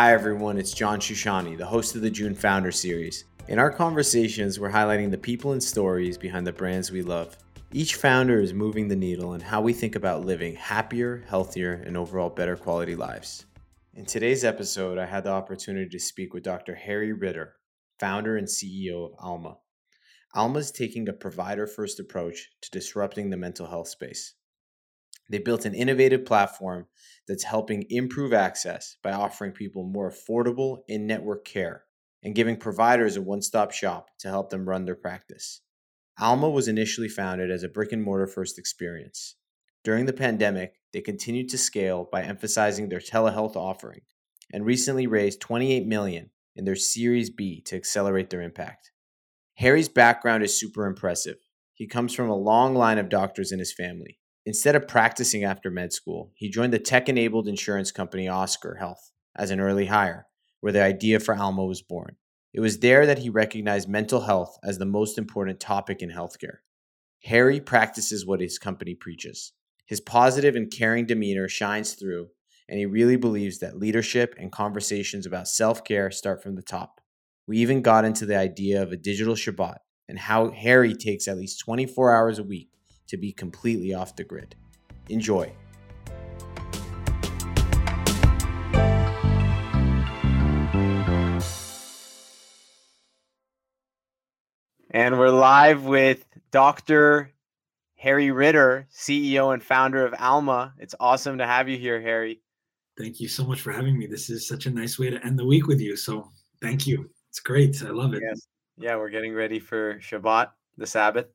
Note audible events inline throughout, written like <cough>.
Hi, everyone. It's John Shushani, the host of the JOON Founder Series. In our conversations, we're highlighting the people and stories behind the brands we love. Each founder is moving the needle on how we think about living happier, healthier, and overall better quality lives. In today's episode, I had the opportunity to speak with Dr. Harry Ritter, founder and CEO of Alma. Alma is taking a provider first approach to disrupting the mental health space. They built an innovative platform that's helping improve access by offering people more affordable in network care and giving providers a one stop shop to help them run their practice. Alma was initially founded as a brick and mortar first experience. During the pandemic, they continued to scale by emphasizing their telehealth offering and recently raised 28 million in their Series B to accelerate their impact. Harry's background is super impressive. He comes from a long line of doctors in his family, Instead of practicing after med school, he joined the tech enabled insurance company Oscar Health as an early hire, where the idea for Alma was born. It was there that he recognized mental health as the most important topic in healthcare. Harry practices what his company preaches. His positive and caring demeanor shines through, and he really believes that leadership and conversations about self care start from the top. We even got into the idea of a digital Shabbat and how Harry takes at least 24 hours a week to be completely off the grid. Enjoy. And we're live with Dr. Harry Ritter, CEO and founder of Alma. It's awesome to have you here, Harry. Thank you so much for having me. This is such a nice way to end the week with you. So thank you. It's great. I love it. Yes. Yeah, we're getting ready for Shabbat, the Sabbath.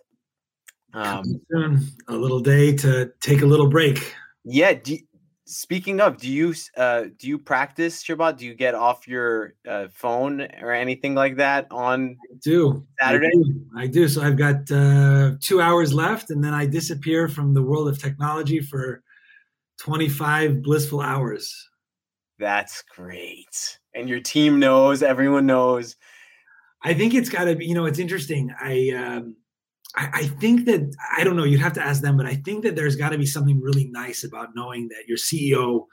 Um, soon, a little day to take a little break. Yeah. Do, speaking of, do you uh, do you practice Shabbat? Do you get off your uh, phone or anything like that on I do Saturday? I do. I do. So I've got uh, two hours left, and then I disappear from the world of technology for twenty five blissful hours. That's great, and your team knows. Everyone knows. I think it's got to be. You know, it's interesting. I. Um, I, I think that I don't know. You'd have to ask them, but I think that there's got to be something really nice about knowing that your CEO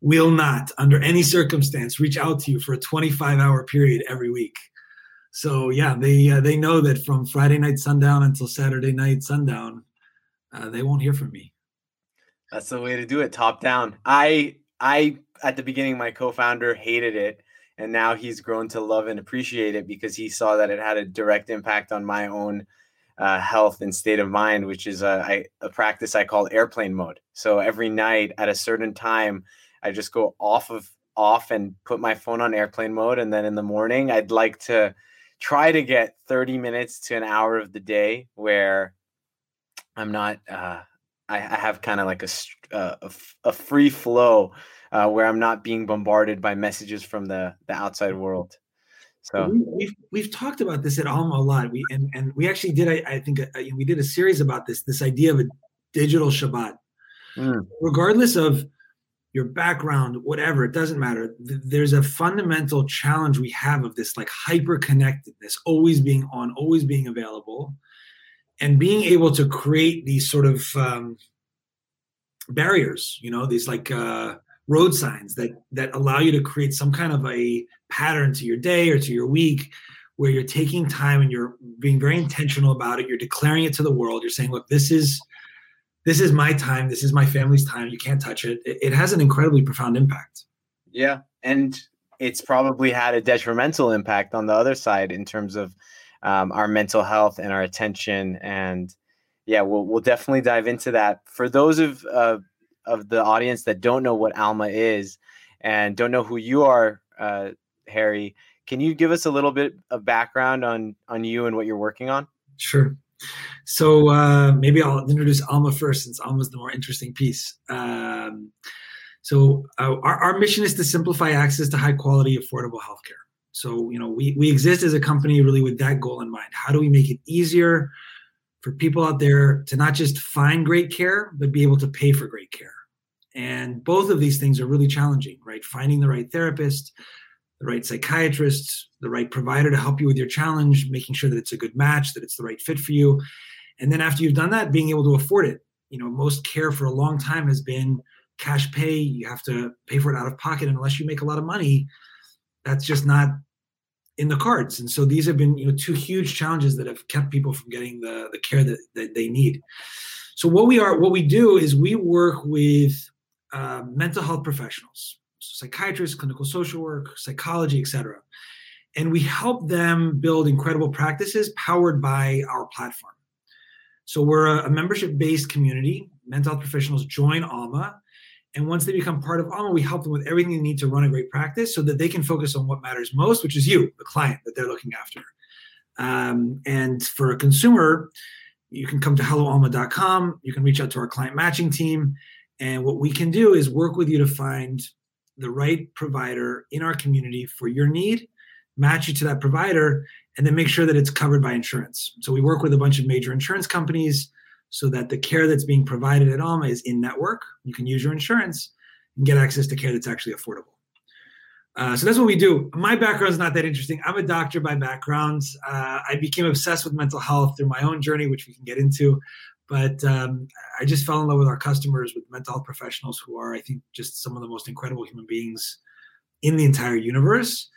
will not, under any circumstance, reach out to you for a 25 hour period every week. So yeah, they uh, they know that from Friday night sundown until Saturday night sundown, uh, they won't hear from me. That's the way to do it, top down. I I at the beginning, my co-founder hated it, and now he's grown to love and appreciate it because he saw that it had a direct impact on my own uh, health and state of mind, which is a, practice I call airplane mode. So every night at a certain time, I just go off of off and put my phone on airplane mode, and then in the morning, I'd like to try to get 30 minutes to an hour of the day where I'm not. Uh, I, I have kind of like a, uh, a, a free flow uh, where I'm not being bombarded by messages from the the outside world. So we, have we've, we've talked about this at Alma a lot. We and and we actually did. I, I think uh, we did a series about this. This idea of a digital Shabbat, mm. regardless of your background, whatever, it doesn't matter. There's a fundamental challenge we have of this like hyper connectedness, always being on, always being available, and being able to create these sort of um, barriers. You know, these like uh, road signs that that allow you to create some kind of a pattern to your day or to your week where you're taking time and you're being very intentional about it. You're declaring it to the world. You're saying look this is this is my time. This is my family's time. You can't touch it. It, it has an incredibly profound impact. Yeah and it's probably had a detrimental impact on the other side in terms of um, our mental health and our attention and yeah we'll, we'll definitely dive into that. For those of uh, of the audience that don't know what Alma is and don't know who you are, uh, Harry, can you give us a little bit of background on on you and what you're working on? Sure. So uh, maybe I'll introduce Alma first, since Alma's the more interesting piece. Um, so uh, our, our mission is to simplify access to high quality, affordable healthcare. So you know we we exist as a company really with that goal in mind. How do we make it easier for people out there to not just find great care, but be able to pay for great care? And both of these things are really challenging, right? Finding the right therapist, the right psychiatrist, the right provider to help you with your challenge, making sure that it's a good match, that it's the right fit for you. And then after you've done that, being able to afford it. You know, most care for a long time has been cash pay. You have to pay for it out of pocket. And unless you make a lot of money, that's just not in the cards. And so these have been, you know, two huge challenges that have kept people from getting the, the care that, that they need. So what we are, what we do is we work with uh, mental health professionals, psychiatrists, clinical social work, psychology, etc., and we help them build incredible practices powered by our platform. So we're a, a membership-based community. Mental health professionals join Alma, and once they become part of Alma, we help them with everything they need to run a great practice so that they can focus on what matters most, which is you, the client that they're looking after. Um, and for a consumer, you can come to helloalma.com. You can reach out to our client matching team. And what we can do is work with you to find the right provider in our community for your need, match you to that provider, and then make sure that it's covered by insurance. So we work with a bunch of major insurance companies so that the care that's being provided at Alma is in network. You can use your insurance and get access to care that's actually affordable. Uh, so that's what we do. My background is not that interesting. I'm a doctor by background. Uh, I became obsessed with mental health through my own journey, which we can get into. But um, I just fell in love with our customers, with mental health professionals who are, I think, just some of the most incredible human beings in the entire universe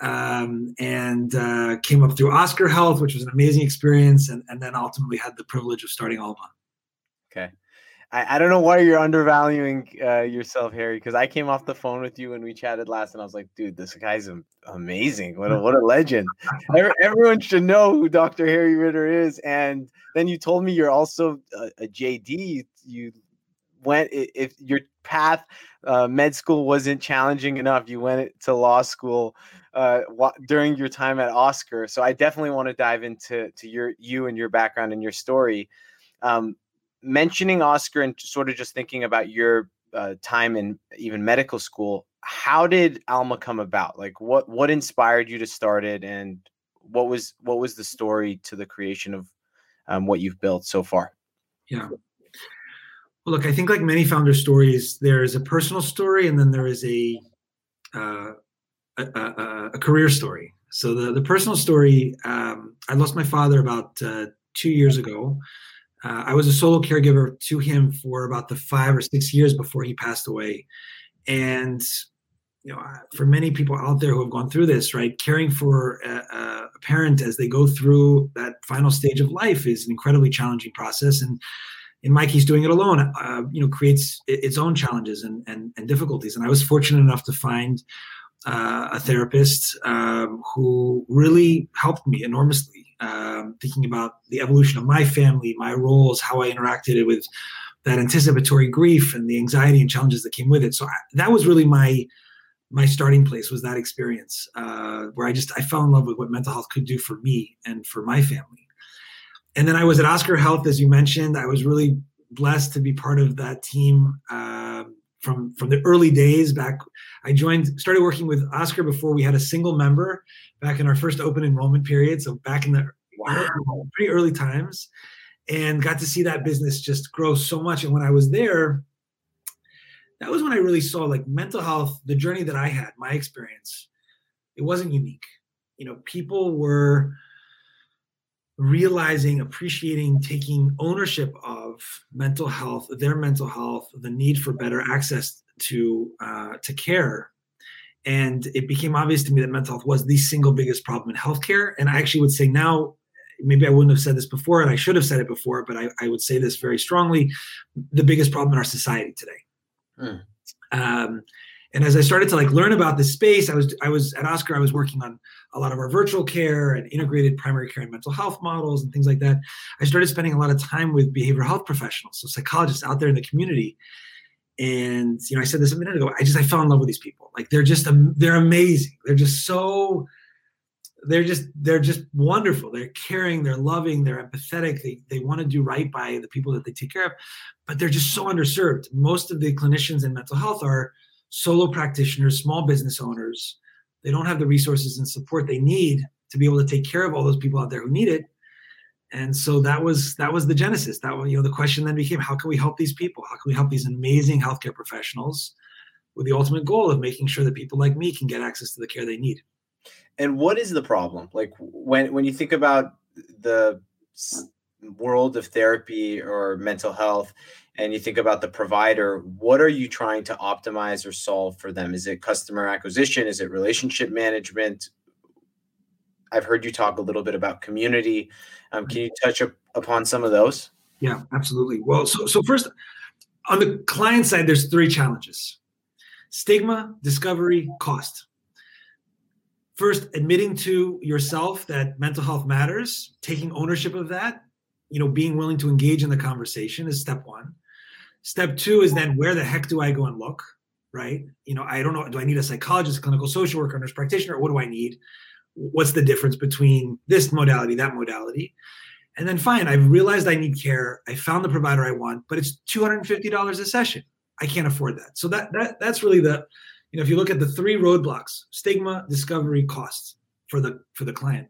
um, and uh, came up through Oscar Health, which was an amazing experience, and, and then ultimately had the privilege of starting Alma. Okay. I, I don't know why you're undervaluing uh, yourself, Harry, because I came off the phone with you when we chatted last, and I was like, dude, this guy's amazing. What a, <laughs> what a legend. Everyone should know who Dr. Harry Ritter is. And then you told me you're also a, a JD. You went, if your path, uh, med school wasn't challenging enough, you went to law school uh, during your time at Oscar. So I definitely want to dive into to your you and your background and your story. Um, mentioning Oscar and sort of just thinking about your uh, time in even medical school. How did Alma come about? Like, what what inspired you to start it, and what was what was the story to the creation of um, what you've built so far? Yeah. Well, look, I think like many founder stories, there is a personal story, and then there is a uh, a, a, a, career story. So the, the personal story, um, I lost my father about uh, two years ago. Uh, I was a solo caregiver to him for about the five or six years before he passed away. And you know, for many people out there who have gone through this, right, caring for a, a parent as they go through that final stage of life is an incredibly challenging process. And in case, doing it alone, uh, you know, creates its own challenges and, and, and difficulties. And I was fortunate enough to find uh, a therapist um, who really helped me enormously, um, thinking about the evolution of my family, my roles, how I interacted with that anticipatory grief and the anxiety and challenges that came with it. So I, that was really my my starting place was that experience uh, where I just I fell in love with what mental health could do for me and for my family. And then I was at Oscar Health, as you mentioned. I was really blessed to be part of that team. Uh, from from the early days back. I joined, started working with Oscar before we had a single member back in our first open enrollment period. So back in the wow. pretty early times, and got to see that business just grow so much. And when I was there, that was when I really saw like mental health, the journey that I had, my experience. It wasn't unique. You know, people were realizing, appreciating, taking ownership of mental health, their mental health, the need for better access to uh, to care, and it became obvious to me that mental health was the single biggest problem in healthcare. And I actually would say now, maybe I wouldn't have said this before, and I should have said it before, but I, I would say this very strongly: the biggest problem in our society today. Mm. Um, and as I started to like learn about this space, I was I was at Oscar. I was working on a lot of our virtual care and integrated primary care and mental health models and things like that. I started spending a lot of time with behavioral health professionals, so psychologists out there in the community. And you know, I said this a minute ago. I just I fell in love with these people. Like they're just they're amazing. They're just so they're just they're just wonderful. They're caring. They're loving. They're empathetic. They they want to do right by the people that they take care of, but they're just so underserved. Most of the clinicians in mental health are solo practitioners, small business owners. They don't have the resources and support they need to be able to take care of all those people out there who need it. And so that was that was the genesis. That was, you know, the question then became, how can we help these people? How can we help these amazing healthcare professionals with the ultimate goal of making sure that people like me can get access to the care they need? And what is the problem? Like when when you think about the world of therapy or mental health and you think about the provider, what are you trying to optimize or solve for them? Is it customer acquisition? Is it relationship management? I've heard you talk a little bit about community. Um, can you touch up upon some of those? Yeah, absolutely. Well, so so first, on the client side, there's three challenges: stigma, discovery, cost. First, admitting to yourself that mental health matters, taking ownership of that, you know, being willing to engage in the conversation is step one. Step two is then where the heck do I go and look? Right? You know, I don't know. Do I need a psychologist, clinical social worker, nurse practitioner? What do I need? What's the difference between this modality, that modality? And then fine, I've realized I need care. I found the provider I want, but it's $250 a session. I can't afford that. So that that that's really the, you know, if you look at the three roadblocks, stigma, discovery, costs for the for the client.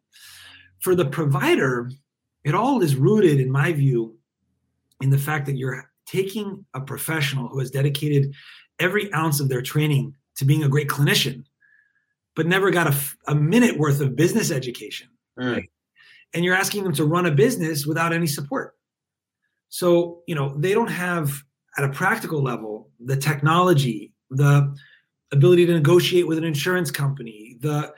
For the provider, it all is rooted, in my view, in the fact that you're taking a professional who has dedicated every ounce of their training to being a great clinician, but never got a, a minute worth of business education. Mm. Right? and you're asking them to run a business without any support. So, you know, they don't have at a practical level the technology, the ability to negotiate with an insurance company, the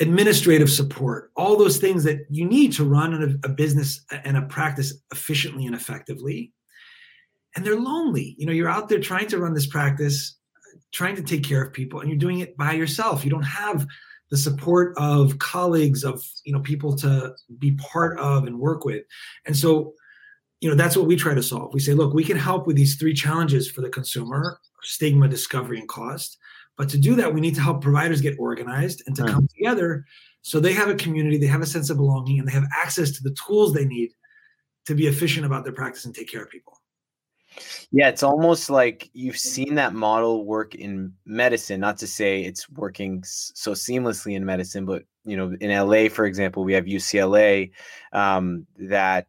administrative support, all those things that you need to run a, a business and a practice efficiently and effectively. And they're lonely. You know, you're out there trying to run this practice, trying to take care of people, and you're doing it by yourself. You don't have the support of colleagues of you know people to be part of and work with and so you know that's what we try to solve we say look we can help with these three challenges for the consumer stigma discovery and cost but to do that we need to help providers get organized and to right. come together so they have a community they have a sense of belonging and they have access to the tools they need to be efficient about their practice and take care of people yeah, it's almost like you've seen that model work in medicine. Not to say it's working so seamlessly in medicine, but you know, in LA, for example, we have UCLA um, that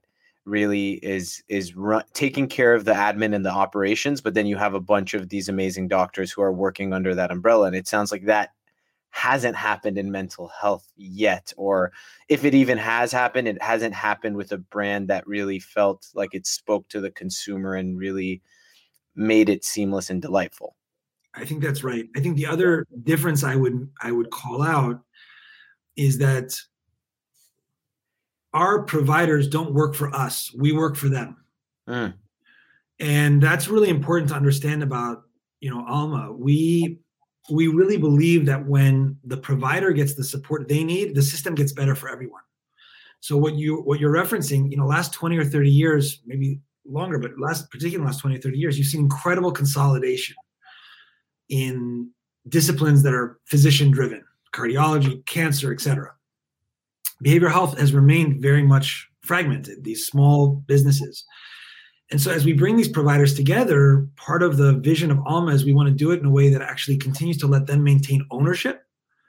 really is is run, taking care of the admin and the operations, but then you have a bunch of these amazing doctors who are working under that umbrella, and it sounds like that hasn't happened in mental health yet or if it even has happened it hasn't happened with a brand that really felt like it spoke to the consumer and really made it seamless and delightful. I think that's right. I think the other difference i would i would call out is that our providers don't work for us we work for them mm. and that's really important to understand about you know alma we we really believe that when the provider gets the support they need, the system gets better for everyone. So what you what you're referencing, you know, last 20 or 30 years, maybe longer, but last particularly last 20 or 30 years, you've seen incredible consolidation in disciplines that are physician driven, cardiology, cancer, etc. Behavioral health has remained very much fragmented, these small businesses. And so, as we bring these providers together, part of the vision of Alma is we want to do it in a way that actually continues to let them maintain ownership,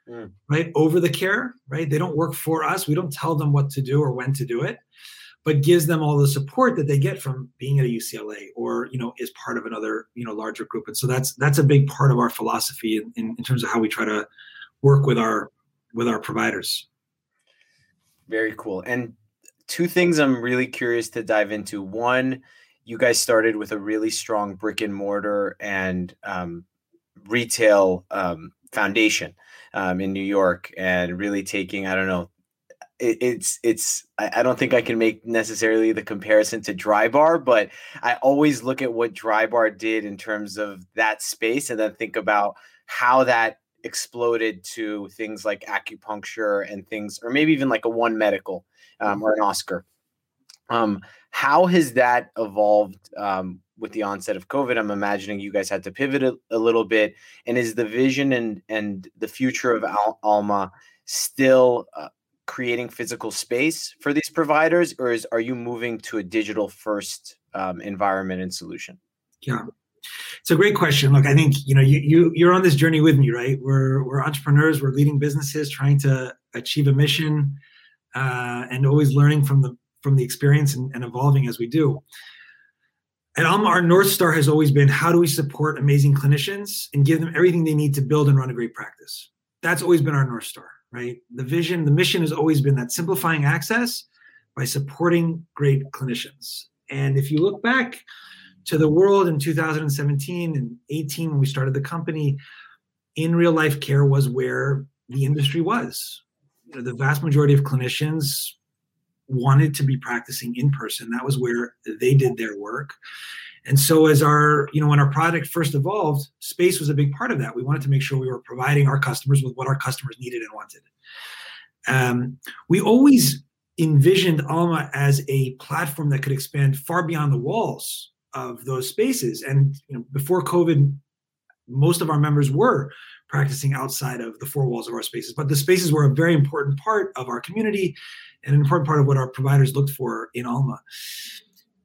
mm. right, over the care. Right, they don't work for us. We don't tell them what to do or when to do it, but gives them all the support that they get from being at a UCLA or you know is part of another you know larger group. And so that's that's a big part of our philosophy in, in, in terms of how we try to work with our with our providers. Very cool. And two things I'm really curious to dive into. One you guys started with a really strong brick and mortar and um, retail um, foundation um, in New York, and really taking I don't know. It, it's it's I, I don't think I can make necessarily the comparison to Drybar, but I always look at what Drybar did in terms of that space, and then think about how that exploded to things like acupuncture and things, or maybe even like a One Medical um, or an Oscar. Um, how has that evolved um, with the onset of COVID? I'm imagining you guys had to pivot a, a little bit. And is the vision and and the future of Al- Alma still uh, creating physical space for these providers, or is are you moving to a digital first um, environment and solution? Yeah, it's a great question. Look, I think you know you, you you're on this journey with me, right? We're we're entrepreneurs, we're leading businesses, trying to achieve a mission, uh, and always learning from the from the experience and, and evolving as we do. And our North Star has always been how do we support amazing clinicians and give them everything they need to build and run a great practice? That's always been our North Star, right? The vision, the mission has always been that simplifying access by supporting great clinicians. And if you look back to the world in 2017 and 18 when we started the company, in real life care was where the industry was. You know, the vast majority of clinicians wanted to be practicing in person. That was where they did their work. And so as our, you know, when our product first evolved, space was a big part of that. We wanted to make sure we were providing our customers with what our customers needed and wanted. Um, we always envisioned Alma as a platform that could expand far beyond the walls of those spaces. And you know, before COVID, most of our members were practicing outside of the four walls of our spaces. But the spaces were a very important part of our community and an important part of what our providers looked for in Alma.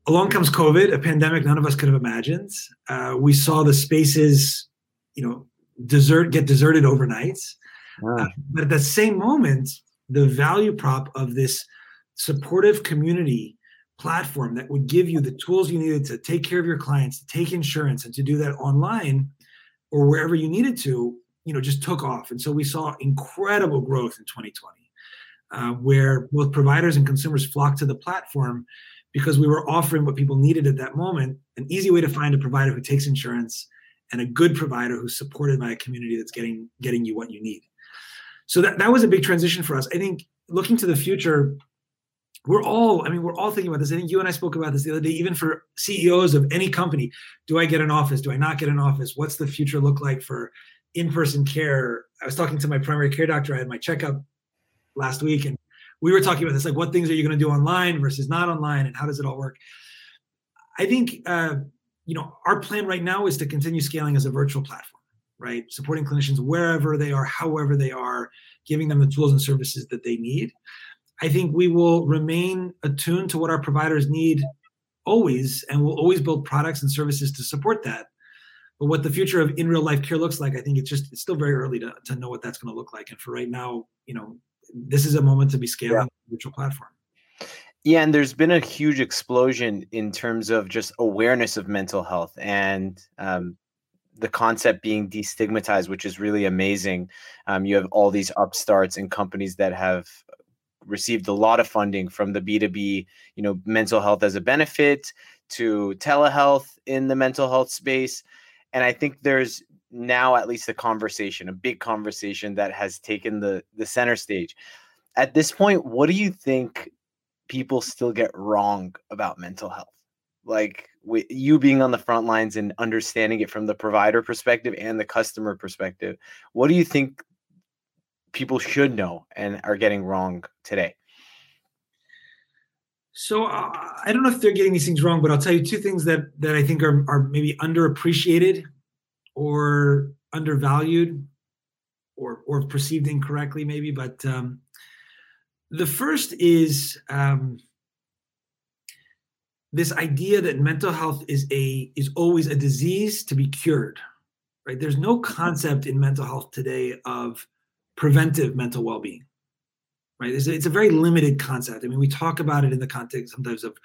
Along comes COVID, a pandemic none of us could have imagined. Uh, we saw the spaces, you know, desert get deserted overnight. Wow. Uh, but at the same moment, the value prop of this supportive community platform that would give you the tools you needed to take care of your clients, to take insurance, and to do that online or wherever you needed to, you know, just took off. And so we saw incredible growth in 2020, uh, where both providers and consumers flocked to the platform because we were offering what people needed at that moment an easy way to find a provider who takes insurance and a good provider who's supported by a community that's getting getting you what you need so that, that was a big transition for us i think looking to the future we're all i mean we're all thinking about this. I think you and i spoke about this the other day even for ceos of any company. Do i get an office? Do i not get an office? What's the future look like for in-person care? I was talking to my primary care doctor. I had my checkup last week and we were talking about this like what things are you going to do online versus not online and how does it all work? I think uh, you know our plan right now is to continue scaling as a virtual platform right? Supporting clinicians wherever they are however they are giving them the tools and services that they need I think we will remain attuned to what our providers need always, and we'll always build products and services to support that. But what the future of in real life care looks like, I think it's just it's still very early to, to know what that's going to look like. And for right now, you know, this is a moment to be scaling yeah. the virtual platform. Yeah, and there's been a huge explosion in terms of just awareness of mental health and um, the concept being destigmatized, which is really amazing. Um, you have all these upstarts and companies that have received a lot of funding from the B2B, you know, mental health as a benefit to telehealth in the mental health space. And I think there's now at least a conversation, a big conversation that has taken the the center stage. At this point, what do you think people still get wrong about mental health? Like with you being on the front lines and understanding it from the provider perspective and the customer perspective, what do you think people should know and are getting wrong today? So uh, I don't know if they're getting these things wrong, but I'll tell you two things that that I think are are maybe underappreciated or undervalued or or perceived incorrectly, maybe. But um, the first is um, this idea that mental health is a is always a disease to be cured. Right? There's no concept in mental health today of preventive mental well-being right? It's a, it's a very limited concept. I mean we talk about it in the context sometimes of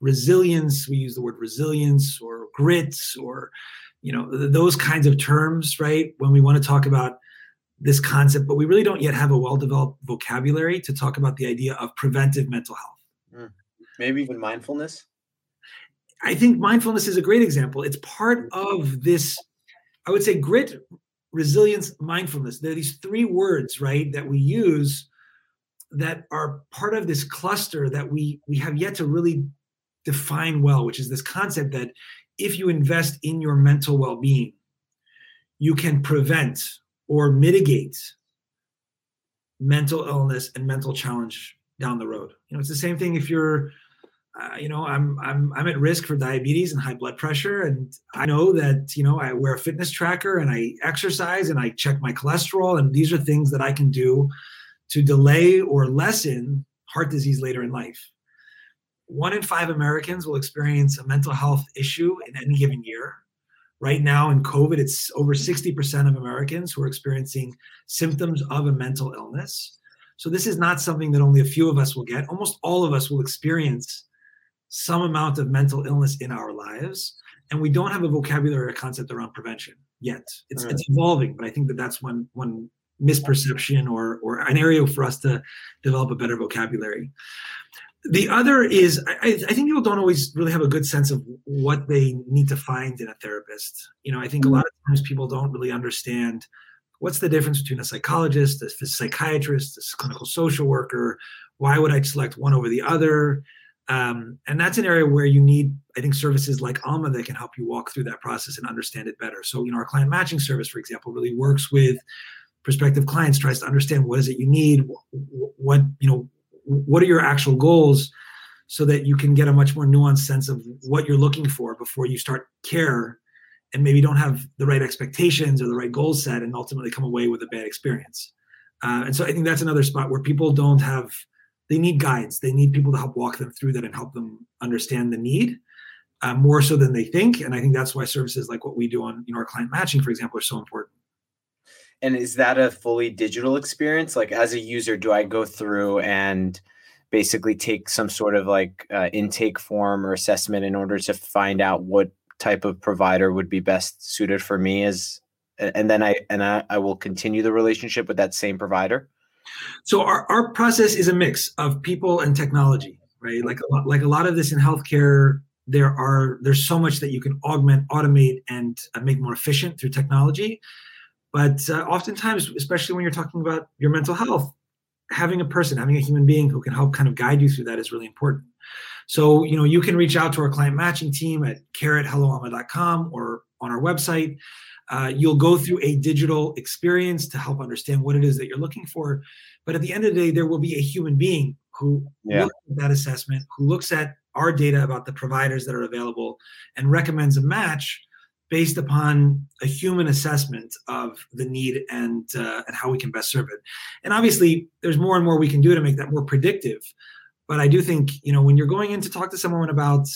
resilience. We use the word resilience or grits or you know those kinds of terms right when we want to talk about this concept but we really don't yet have a well-developed vocabulary to talk about the idea of preventive mental health. Mm. maybe even mindfulness? I think mindfulness is a great example. It's part of this i would say grit resilience, mindfulness. There are these three words, right, that we use that are part of this cluster that we we have yet to really define well, which is this concept that if you invest in your mental well-being, you can prevent or mitigate mental illness and mental challenge down the road. You know, it's the same thing if you're uh, you know, I'm I'm I'm at risk for diabetes and high blood pressure, and I know that you know I wear a fitness tracker and I exercise and I check my cholesterol, and these are things that I can do to delay or lessen heart disease later in life. One in five Americans will experience a mental health issue in any given year. Right now in COVID, it's over 60% of Americans who are experiencing symptoms of a mental illness. So this is not something that only a few of us will get. Almost all of us will experience some amount of mental illness in our lives and we don't have a vocabulary or concept around prevention yet. It's, right. it's evolving but i think that that's one one misperception or or an area for us to develop a better vocabulary. The other is I, I, think people don't always really have a good sense of what they need to find in a therapist. You know i think a mm-hmm. lot of times people don't really understand what's the difference between a psychologist a psychiatrist a clinical social worker. Why would i select one over the other um, and that's an area where you need i think services like alma that can help you walk through that process and understand it better. So you know our client matching service for example really works with prospective clients tries to understand what is it you need what you know what are your actual goals so that you can get a much more nuanced sense of what you're looking for before you start care and maybe don't have the right expectations or the right goals set and ultimately come away with a bad experience. Uh, and so i think that's another spot where people don't have they need guides they need people to help walk them through that and help them understand the need uh, more so than they think and i think that's why services like what we do on you know our client matching for example are so important and is that a fully digital experience? Like as a user, do I go through and basically take some sort of like uh, intake form or assessment in order to find out what type of provider would be best suited for me as and then I and I, I will continue the relationship with that same provider? So our, our process is a mix of people and technology, right? Like a lot, like a lot of this in healthcare, there are there's so much that you can augment, automate, and uh, make more efficient through technology. But uh, oftentimes, especially when you're talking about your mental health, having a person, having a human being who can help kind of guide you through that is really important. So, you know, you can reach out to our client matching team at care@helloalma.com or on our website. Uh, you'll go through a digital experience to help understand what it is that you're looking for. But at the end of the day, there will be a human being who yeah. looks at that assessment, who looks at our data about the providers that are available and recommends a match based upon a human assessment of the need and uh, and how we can best serve it. And obviously, there's more and more we can do to make that more predictive. But I do think you know when you're going in to talk to someone about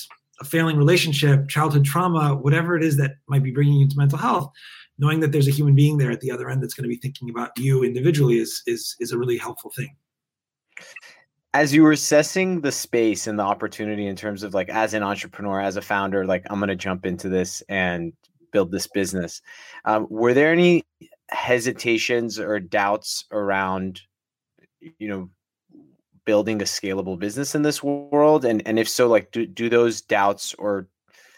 a failing relationship, childhood trauma, whatever it is that might be bringing you to mental health, knowing that there's a human being there at the other end that's going to be thinking about you individually is is is a really helpful thing. As you were assessing the space and the opportunity in terms of like as an entrepreneur as a founder like i'm going to jump into this and build this business um, were there any hesitations or doubts around you know building a scalable business in this world and and if so like do, do those doubts or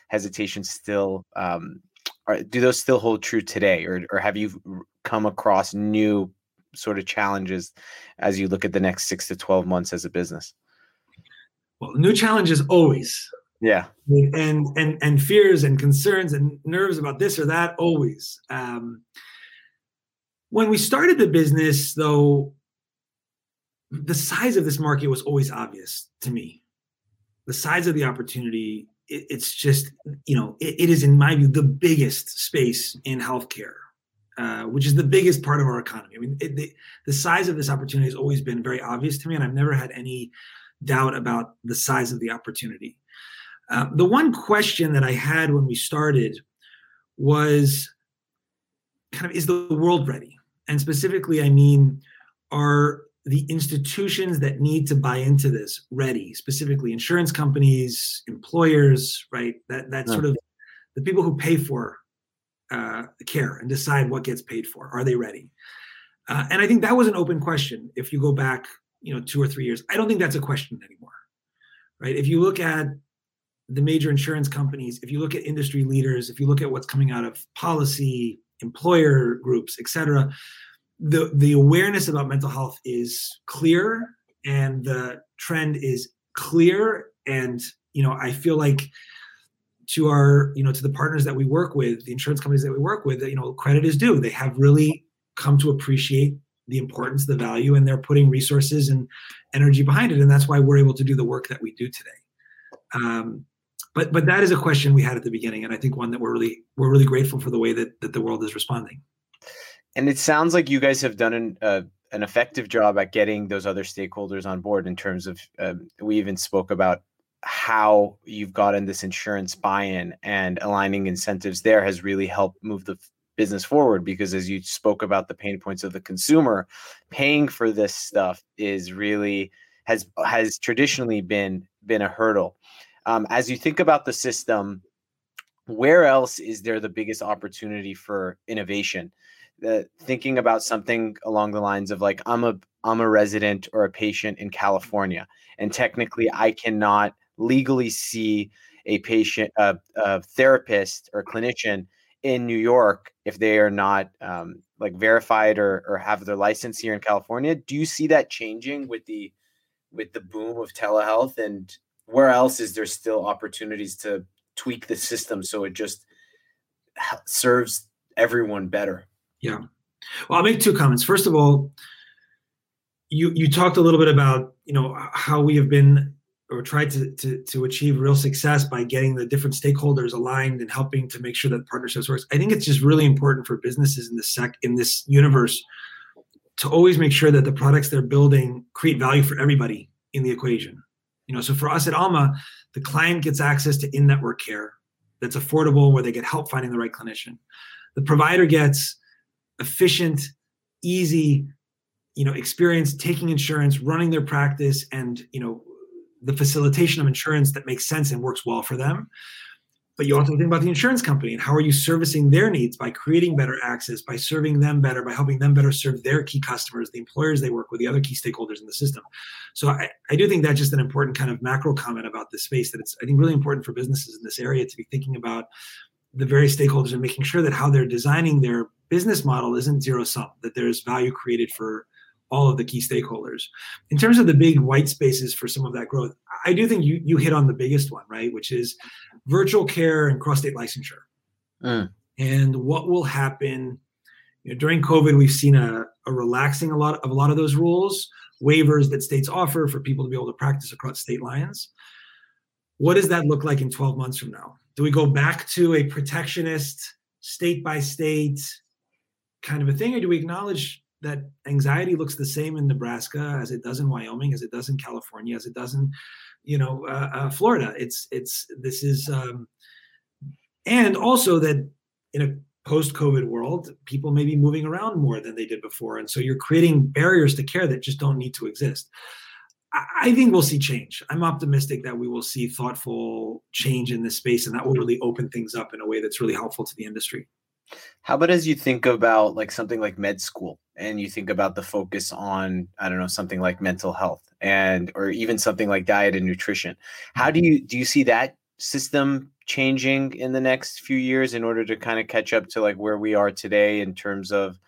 hesitations still um are, do those still hold true today or or have you come across new sort of challenges as you look at the next six to 12 months as a business? Well, new challenges always. Yeah. And and and fears and concerns and nerves about this or that always. Um, when we started the business, though, the size of this market was always obvious to me. The size of the opportunity, it, it's just, you know, it, it is, in my view, the biggest space in healthcare. Uh, which is the biggest part of our economy. I mean, it, the, the size of this opportunity has always been very obvious to me, and I've never had any doubt about the size of the opportunity. Uh, the one question that I had when we started was kind of is the world ready? And specifically, I mean, are the institutions that need to buy into this ready? Specifically, insurance companies, employers, right? That that sort of the people who pay for uh, care and decide what gets paid for. Are they ready? Uh, and I think that was an open question. If you go back, you know, two or three years, I don't think that's a question anymore, right? If you look at the major insurance companies, if you look at industry leaders, if you look at what's coming out of policy, employer groups, et cetera, the the awareness about mental health is clear, and the trend is clear. And you know, I feel like to our you know to the partners that we work with the insurance companies that we work with you know credit is due. They have really come to appreciate the importance the value and they're putting resources and energy behind it. And that's why we're able to do the work that we do today. Um, but but that is a question we had at the beginning and i think one that we're really we're really grateful for the way that, that the world is responding and it sounds like you guys have done an uh, an effective job at getting those other stakeholders on board in terms of um, we even spoke about how you've gotten this insurance buy-in and aligning incentives there has really helped move the business forward because as you spoke about the pain points of the consumer paying for this stuff is really has has traditionally been been a hurdle. Um, as you think about the system where else is there the biggest opportunity for innovation uh, thinking about something along the lines of like I'm a I'm a resident or a patient in California, and technically I cannot legally see a patient, a, a therapist or clinician in New York if they are not um, like verified or or have their license here in California. Do you see that changing with the with the boom of telehealth and where else is there still opportunities to tweak the system so it just serves everyone better? Yeah. Well, I'll make two comments. First of all, you you talked a little bit about you know how we have been or tried to, to, to achieve real success by getting the different stakeholders aligned and helping to make sure that partnerships works. I think it's just really important for businesses in this sec in this universe to always make sure that the products they're building create value for everybody in the equation. You know, so for us at Alma, the client gets access to in-network care that's affordable where they get help finding the right clinician. The provider gets efficient, easy, you know, experience taking insurance, running their practice and, you know, the facilitation of insurance that makes sense and works well for them. But you also think about the insurance company and how are you servicing their needs by creating better access, by serving them better, by helping them better serve their key customers, the employers they work with, the other key stakeholders in the system. So I, I do think that's just an important kind of macro comment about this space that it's I think really important for businesses in this area to be thinking about the various stakeholders and making sure that how they're designing their business model isn't zero sum, that there's value created for all of the key stakeholders. In terms of the big white spaces for some of that growth, I do think you you hit on the biggest one, right? Which is virtual care and cross state licensure. Mm. And what will happen you know, during COVID? We've seen a, a relaxing a lot of a lot of those rules, waivers that states offer for people to be able to practice across state lines. What does that look like in 12 months from now? Do we go back to a protectionist, state by state kind of a thing, or do we acknowledge that anxiety looks the same in Nebraska as it does in Wyoming, as it does in California, as it does in, you know, uh, uh, Florida. It's it's this is, um, and also that in a post-COVID world, people may be moving around more than they did before, and so you're creating barriers to care that just don't need to exist. I, I think we'll see change. I'm optimistic that we will see thoughtful change in this space, and that will really open things up in a way that's really helpful to the industry. How about as you think about like something like med school and you think about the focus on, I don't know, something like mental health and or even something like diet and nutrition. How do you do you see that system changing in the next few years in order to kind of catch up to like where we are today in terms of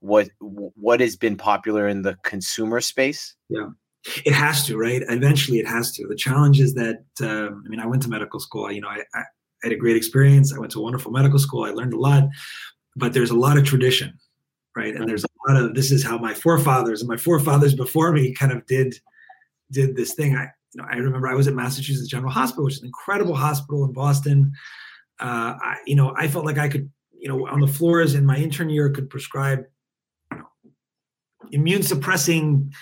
what what has been popular in the consumer space? Yeah. It has to, right? Eventually, it has to. The challenge is that um, I mean, I went to medical school. You know, I, I I had a great experience. I went to a wonderful medical school. I learned a lot, but there's a lot of tradition, right? And there's a lot of this is how my forefathers and my forefathers before me kind of did did this thing. I you know I remember I was at Massachusetts General Hospital, which is an incredible hospital in Boston. Uh, I, you know, I felt like I could, you know, on the floors in my intern year could prescribe you know, immune suppressing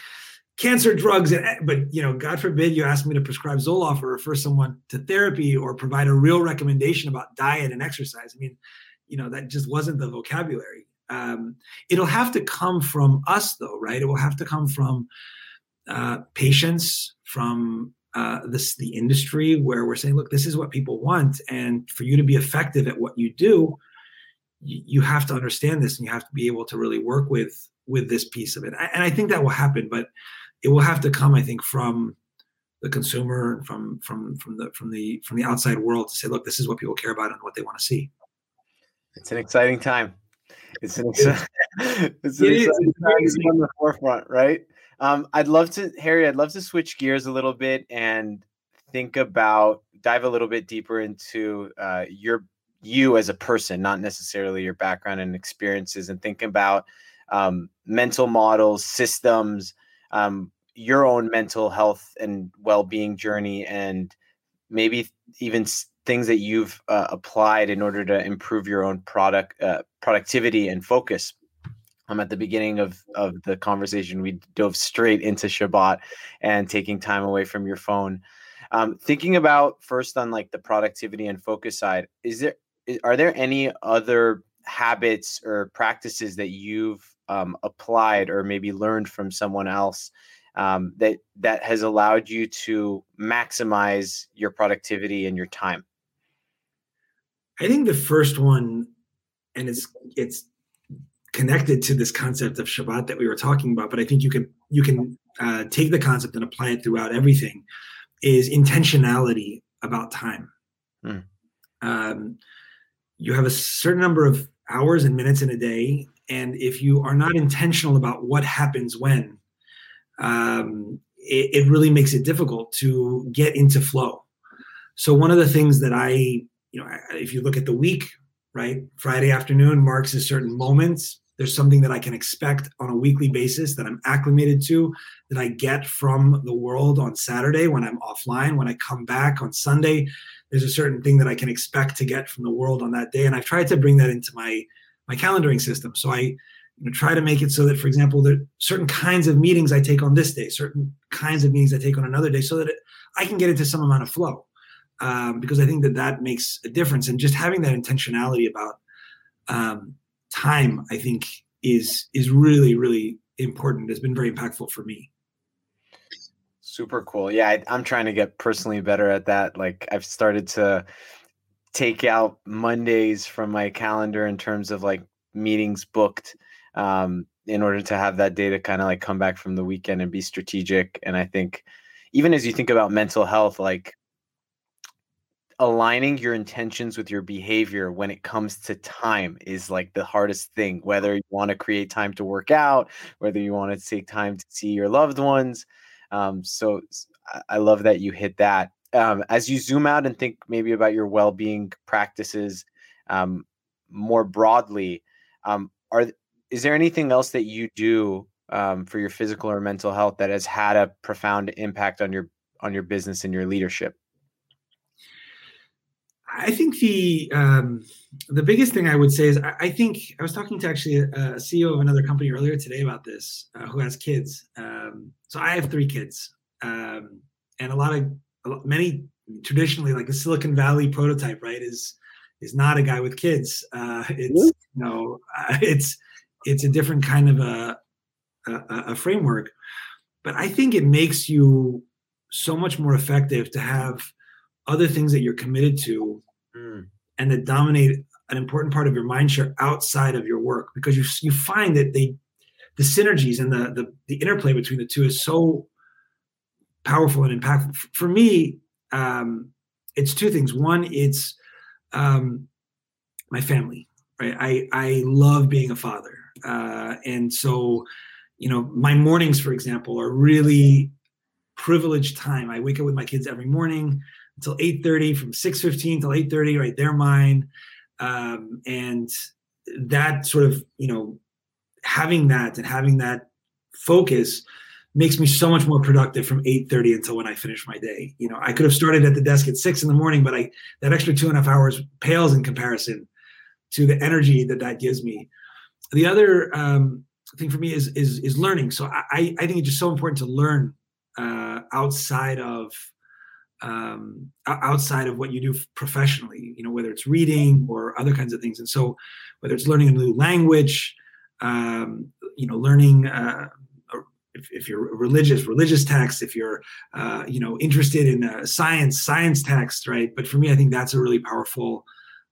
cancer drugs but you know god forbid you ask me to prescribe zoloft or refer someone to therapy or provide a real recommendation about diet and exercise. I mean you know that just wasn't the vocabulary. Um, it'll have to come from us though right? It will have to come from uh, patients from uh, this the industry where we're saying look this is what people want and for you to be effective at what you do you, you have to understand this and you have to be able to really work with with this piece of it. And i think that will happen but it will have to come, I think, from the consumer, from from from the from the from the outside world to say, look, this is what people care about and what they want to see. It's an exciting time. It's an, exci- <laughs> it's an it exciting is. time on the forefront, right? Um, I'd love to, Harry. I'd love to switch gears a little bit and think about dive a little bit deeper into uh, your you as a person, not necessarily your background and experiences, and think about um, mental models, systems, um, your own mental health and well-being journey and maybe even things that you've uh, applied in order to improve your own product uh, productivity and focus. Um, at the beginning of, of the conversation we dove straight into shabbat and taking time away from your phone. Um, thinking about first on like the productivity and focus side is there are there any other habits or practices that you've um, applied or maybe learned from someone else um, that that has allowed you to maximize your productivity and your time? I think the first one, and it's it's connected to this concept of Shabbat that we were talking about, but I think you can you can uh, take the concept and apply it throughout everything. Is intentionality about time. Mm. Um, you have a certain number of hours and minutes in a day, and if you are not intentional about what happens when, um, it, it really makes it difficult to get into flow. So one of the things that I, you know, if you look at the week, right, Friday afternoon marks a certain moments. There's something that I can expect on a weekly basis that I'm acclimated to, that I get from the world on Saturday when I'm offline. When I come back on Sunday, there's a certain thing that I can expect to get from the world on that day, and I've tried to bring that into my my calendaring system. So I you know, try to make it so that, for example, there certain kinds of meetings I take on this day, certain kinds of meetings I take on another day, so that it, I can get into some amount of flow. Um, because I think that that makes a difference, and just having that intentionality about um, time, I think, is is really really important. Has been very impactful for me. Super cool. Yeah, I, I'm trying to get personally better at that. Like I've started to take out Mondays from my calendar in terms of like meetings booked um, in order to have that data kind of like come back from the weekend and be strategic. And I think even as you think about mental health, like aligning your intentions with your behavior when it comes to time is like the hardest thing whether you want to create time to work out whether you want to take time to see your loved ones um, so i love that you hit that um, as you zoom out and think maybe about your well-being practices um, more broadly um, are is there anything else that you do um, for your physical or mental health that has had a profound impact on your on your business and your leadership? I think the um, the biggest thing I would say is I, I think I was talking to actually a, a, CEO of another company earlier today about this uh, who has kids. Um, so I have three kids, um, and a lot of many traditionally like the Silicon Valley prototype, right? Is is not a guy with kids. Uh, it's you know uh, it's it's a different kind of a, a, a framework but i think it makes you so much more effective to have other things that you're committed to mm. and that dominate an important part of your mind share outside of your work because you you find that they the synergies and the the, the interplay between the two is so powerful and impactful for me um, it's two things one it's um, my family right i i love being a father uh, and so, you know, my mornings, for example, are really privileged time. I wake up with my kids every morning until 8.30, from 6.15 till 8.30, right? They're mine. Um, and that sort of, you know, having that and having that focus makes me so much more productive from 8.30 until when i finish my day you know i could have started at the desk at 6 in the morning but i that extra two and a half hours pales in comparison to the energy that that gives me the other um, thing for me is is is learning. So I I think it's just so important to learn uh, outside of um, outside of what you do professionally. You know, whether it's reading or other kinds of things. And so whether it's learning a new language, um, you know, learning. Uh, if, if, you're religious, religious text. If you're, uh, you know, interested in uh, science, science text, right? But for me, I think that's a really powerful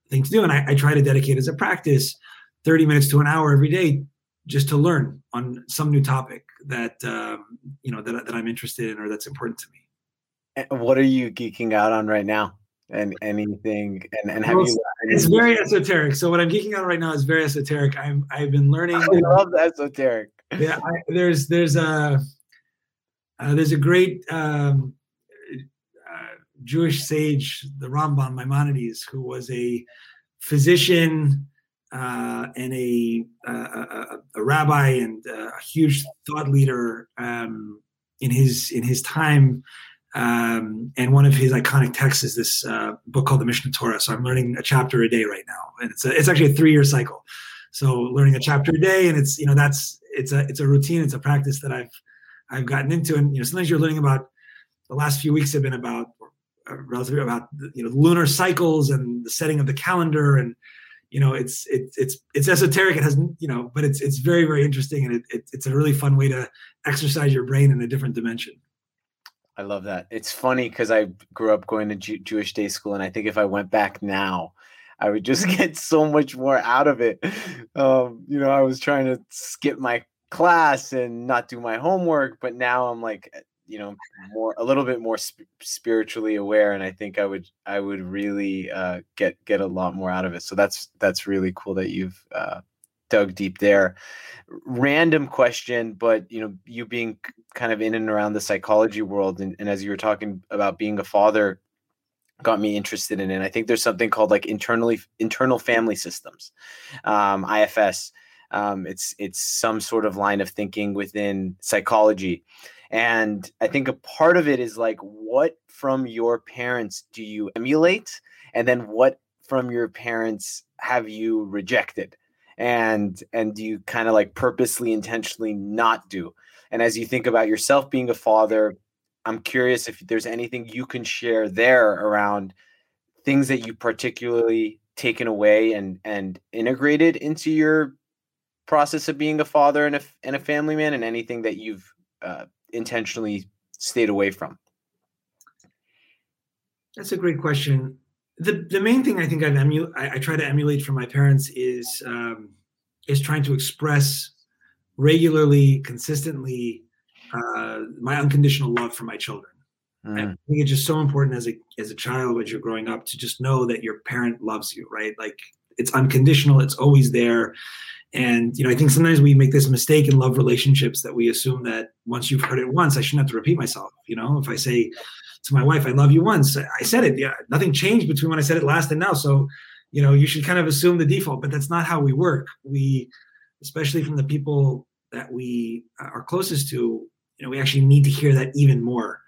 thing to do, and I, I try to dedicate as a practice 30 minutes to an hour every day just to learn on some new topic that um, you know that, that i'm interested in or that's important to me. What are you geeking out on right now? And anything and, and have well, you it's very esoteric. So what i'm geeking out right now is very esoteric. I'm i've been learning i love esoteric yeah I, there's there's a uh, there's a great um, uh, jewish sage the rambam maimonides who was a physician uh, and a, a, a, rabbi and a huge thought leader um, in his in his time. Um, and one of his iconic texts is this uh, book called the Mishnah Torah. So I'm learning a chapter a day right now, and it's a, it's actually a three year cycle. So learning a chapter a day, and it's you know that's it's a it's a routine, it's a practice that I've I've gotten into, and you know sometimes you're learning about the last few weeks have been about uh, relatively about you know lunar cycles and the setting of the calendar. And you know it's it's it's it's esoteric it has you know but it's it's very very interesting. And it, it, it's a really fun way to exercise your brain in a different dimension. I love that. It's funny because i grew up going to Jew- jewish day school. And i think if i went back now I would just <laughs> get so much more out of it. Um, you know, I was trying to skip my class and not do my homework, but now I'm like, eh, you know, more a little bit more sp- spiritually aware, and I think I would I would really uh, get get a lot more out of it. So that's that's really cool that you've uh, dug deep there. Random question, but you know, you being kind of in and around the psychology world, and, and as you were talking about being a father, got me interested in it. I think there's something called like internally internal family systems, um, IFS. Um, it's it's some sort of line of thinking within psychology, and I think a part of it is like what from your parents do you emulate, and then what from your parents have you rejected, and and do you kind of like purposely intentionally not do. And as you think about yourself being a father, I'm curious if there's anything you can share there around things that you particularly taken away and and integrated into your process of being a father and a and a family man, and anything that you've uh, intentionally stayed away from. That's a great question. the The main thing I think I've emu- I, I try to emulate from my parents is um, is trying to express regularly, consistently uh, my unconditional love for my children. Mm. I think it's just so important as a as a child as you're growing up to just know that your parent loves you, right? Like it's unconditional, it's always there. And you know, I think sometimes we make this mistake in love relationships that we assume that once you've heard it once, I shouldn't have to repeat myself. You know, if I say to my wife, "I love you," once, I said it. Yeah, nothing changed between when I said it last and now. So, you know, you should kind of assume the default, but that's not how we work. We, especially from the people that we are closest to, you know we actually need to hear that even more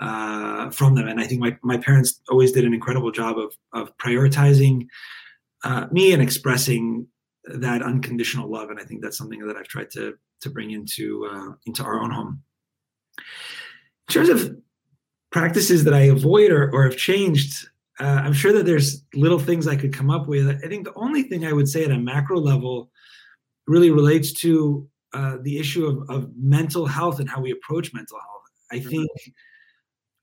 uh, from them. And i think my, my parents always did an incredible job of of prioritizing uh, me and expressing that unconditional love. And i think that's something that i've tried to to bring into uh, into our own home. In terms of practices that i avoid or, or have changed uh, i'm sure that there's little things i could come up with. I think the only thing i would say at a macro level really relates to uh, the issue of, of mental health and how we approach mental health. I think,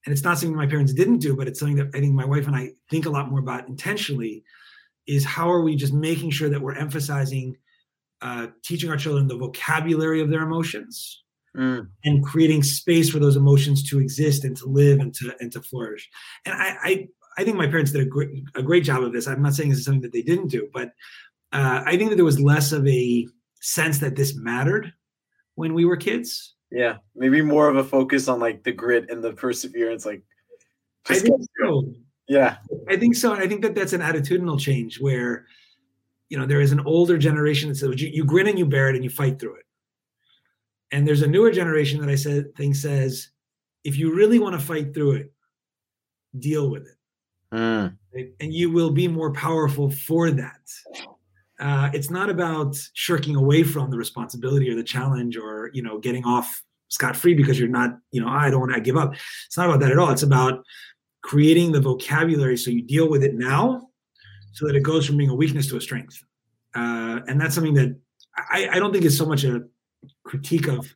and it's not something my parents didn't do, but it's something that I think my wife and I think a lot more about intentionally. Is how are we just making sure that we're emphasizing uh, teaching our children the vocabulary of their emotions mm. and creating space for those emotions to exist and to live and to and to flourish. And I I, I think my parents did a great a great job of this. I'm not saying this is something that they didn't do, but uh, I think that there was less of a sense that this mattered when we were kids. Yeah, maybe more of a focus on like the grit and the perseverance. Like, I think so. Yeah, I think so. And I think that that's an attitudinal change where, you know, there is an older generation that says you, you grin and you bear it and you fight through it. And there's a newer generation that I said thing says, if you really want to fight through it, deal with it. Mm. Right? And you will be more powerful for that uh, it's not about shirking away from the responsibility or the challenge or you know getting off scot free because you're not you know I don't want to give up. It's not about that at all. It's about creating the vocabulary so you deal with it now, so that it goes from being a weakness to a strength. Uh, and that's something that I, I don't think is so much a critique of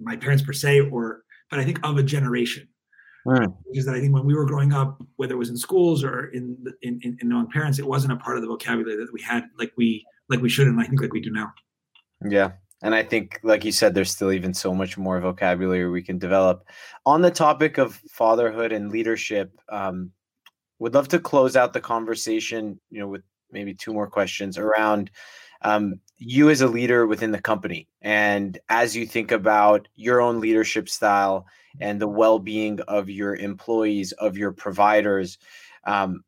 my parents per se, or but I think of a generation Right. Because I think when we were growing up, whether it was in schools or in in, in, in knowing parents, it wasn't a part of the vocabulary that we had like we like we should, and I think like we do now. Yeah. And I think, like you said, there's still even so much more vocabulary we can develop. On the topic of fatherhood and leadership, um, would love to close out the conversation, you know, with maybe two more questions around um, you as a leader within the company. And as you think about your own leadership style and the well-being of your employees of your providers um,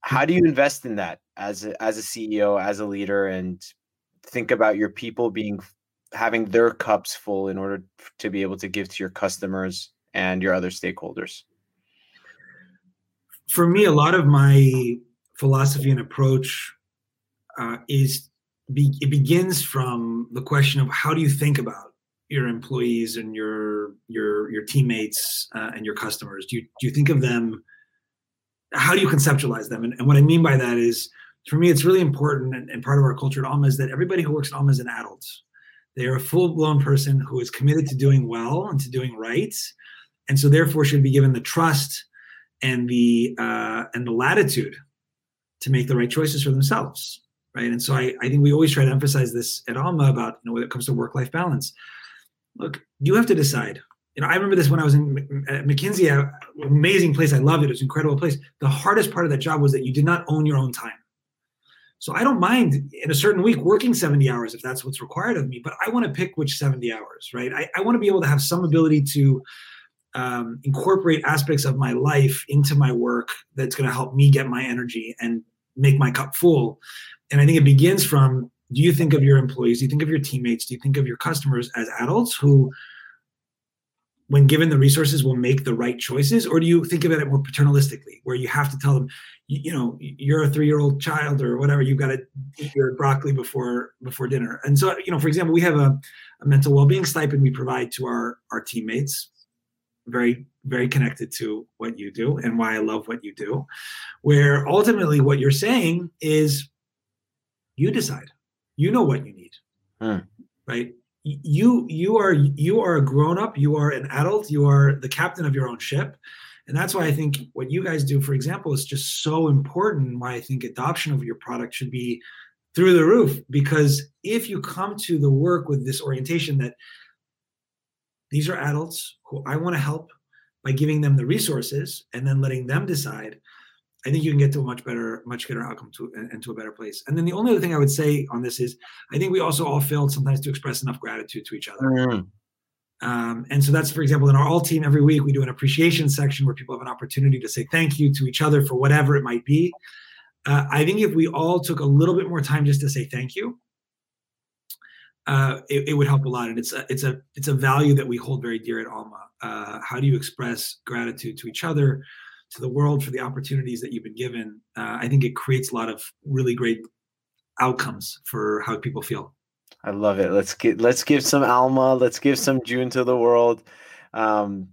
how do you invest in that as a, as a ceo as a leader and think about your people being having their cups full in order to be able to give to your customers and your other stakeholders for me a lot of my philosophy and approach uh, is be, it begins from the question of how do you think about your employees and your your your teammates uh, and your customers? Do you do you think of them? How do you conceptualize them? And, and what I mean by that is, for me, it's really important and, and part of our culture at Alma is that everybody who works at Alma is an adult. They are a full blown person who is committed to doing well and to doing right, and so therefore should be given the trust and the uh, and the latitude to make the right choices for themselves right? And so i, I think we always try to emphasize this at alma about you know when it comes to work-life balance. Look you have to decide. You know i remember this when i was in mckinsey amazing place. I loved it. It was an incredible place. The hardest part of that job was that you did not own your own time. So I don't mind in a certain week working 70 hours if that's what's required of me, but I want to pick which 70 hours, right? I, I want to be able to have some ability to um, incorporate aspects of my life into my work that's going to help me get my energy and make my cup full. And I think it begins from do you think of your employees? Do you think of your teammates? Do you think of your customers as adults who when given the resources will make the right choices or do you think about it more paternalistically where you have to tell them you, you know you're a three-year-old child or whatever you've got to eat your broccoli before before dinner and so you know for example we have a, a mental well-being stipend we provide to our our teammates very very connected to what you do and why i love what you do where ultimately what you're saying is you decide. You know what you need. Hmm. right? You you are you are a grown up you are an adult you are the captain of your own ship. And that's why i think what you guys do for example is just so important why i think adoption of your product should be through the roof. Because if you come to the work with this orientation that these are adults who i want to help by giving them the resources and then letting them decide I think you can get to a much better, much better outcome to and to a better place. And then the only other thing I would say on this is, I think we also all failed sometimes to express enough gratitude to each other. Mm. Um, and so that's, for example, in our all team every week we do an appreciation section where people have an opportunity to say thank you to each other for whatever it might be. Uh, I think if we all took a little bit more time just to say thank you, uh, it, it, would help a lot. And it's a, it's a it's a value that we hold very dear at Alma. Uh, how do you express gratitude to each other? To the world for the opportunities that you've been given, uh, I think it creates a lot of really great outcomes for how people feel. I love it. Let's get let's give some Alma, let's give some JOON to the world. Um,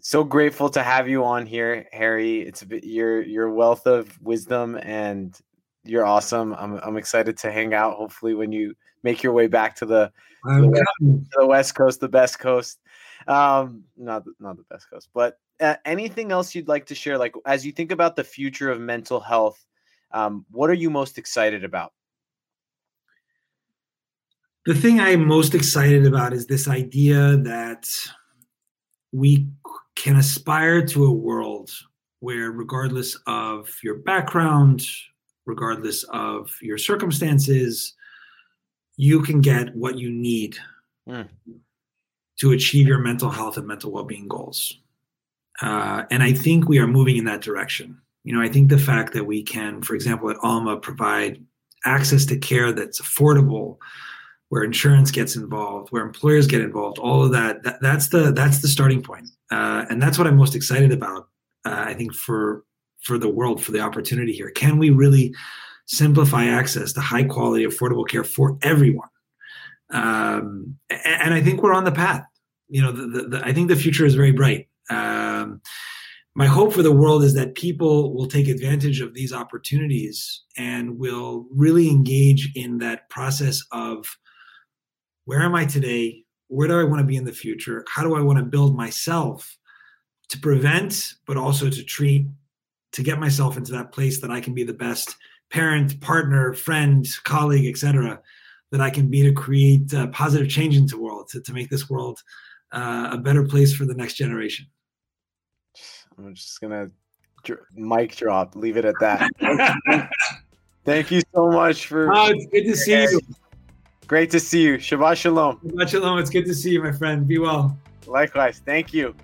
so grateful to have you on here, Harry. It's a bit, your your wealth of wisdom and you're awesome. I'm I'm excited to hang out. Hopefully, when you make your way back to the, the, west, to the west coast, the best coast, um, not not the best coast, but uh, anything else you'd like to share? Like as you think about the future of mental health, um, what are you most excited about? The thing I'm most excited about is this idea that we can aspire to a world where, regardless of your background, regardless of your circumstances, you can get what you need mm. to achieve your mental health and mental well-being goals. Uh, and I think we are moving in that direction. You know, I think the fact that we can, for example, at Alma provide access to care that's affordable, where insurance gets involved, where employers get involved, all of that, that that's the that's the starting point. Uh, and that's what I'm most excited about. Uh, I think for for the world, for the opportunity here. Can we really simplify access to high quality, affordable care for everyone? Um, and, and, I think we're on the path. You know, the, the, the, I think the future is very bright. My hope for the world is that people will take advantage of these opportunities and will really engage in that process of where am I today? Where do I want to be in the future? How do I want to build myself to prevent, but also to treat, to get myself into that place that I can be the best parent, partner, friend, colleague, etc., that I can be to create positive change into the world, to, to make this world uh, a better place for the next generation. I'm just gonna dr- mic drop. Leave it at that. <laughs> Thank you so much for. Oh, it's good to see you. Great to see you. Shabbat shalom. Shabbat shalom. It's good to see you, my friend. Be well. Likewise. Thank you.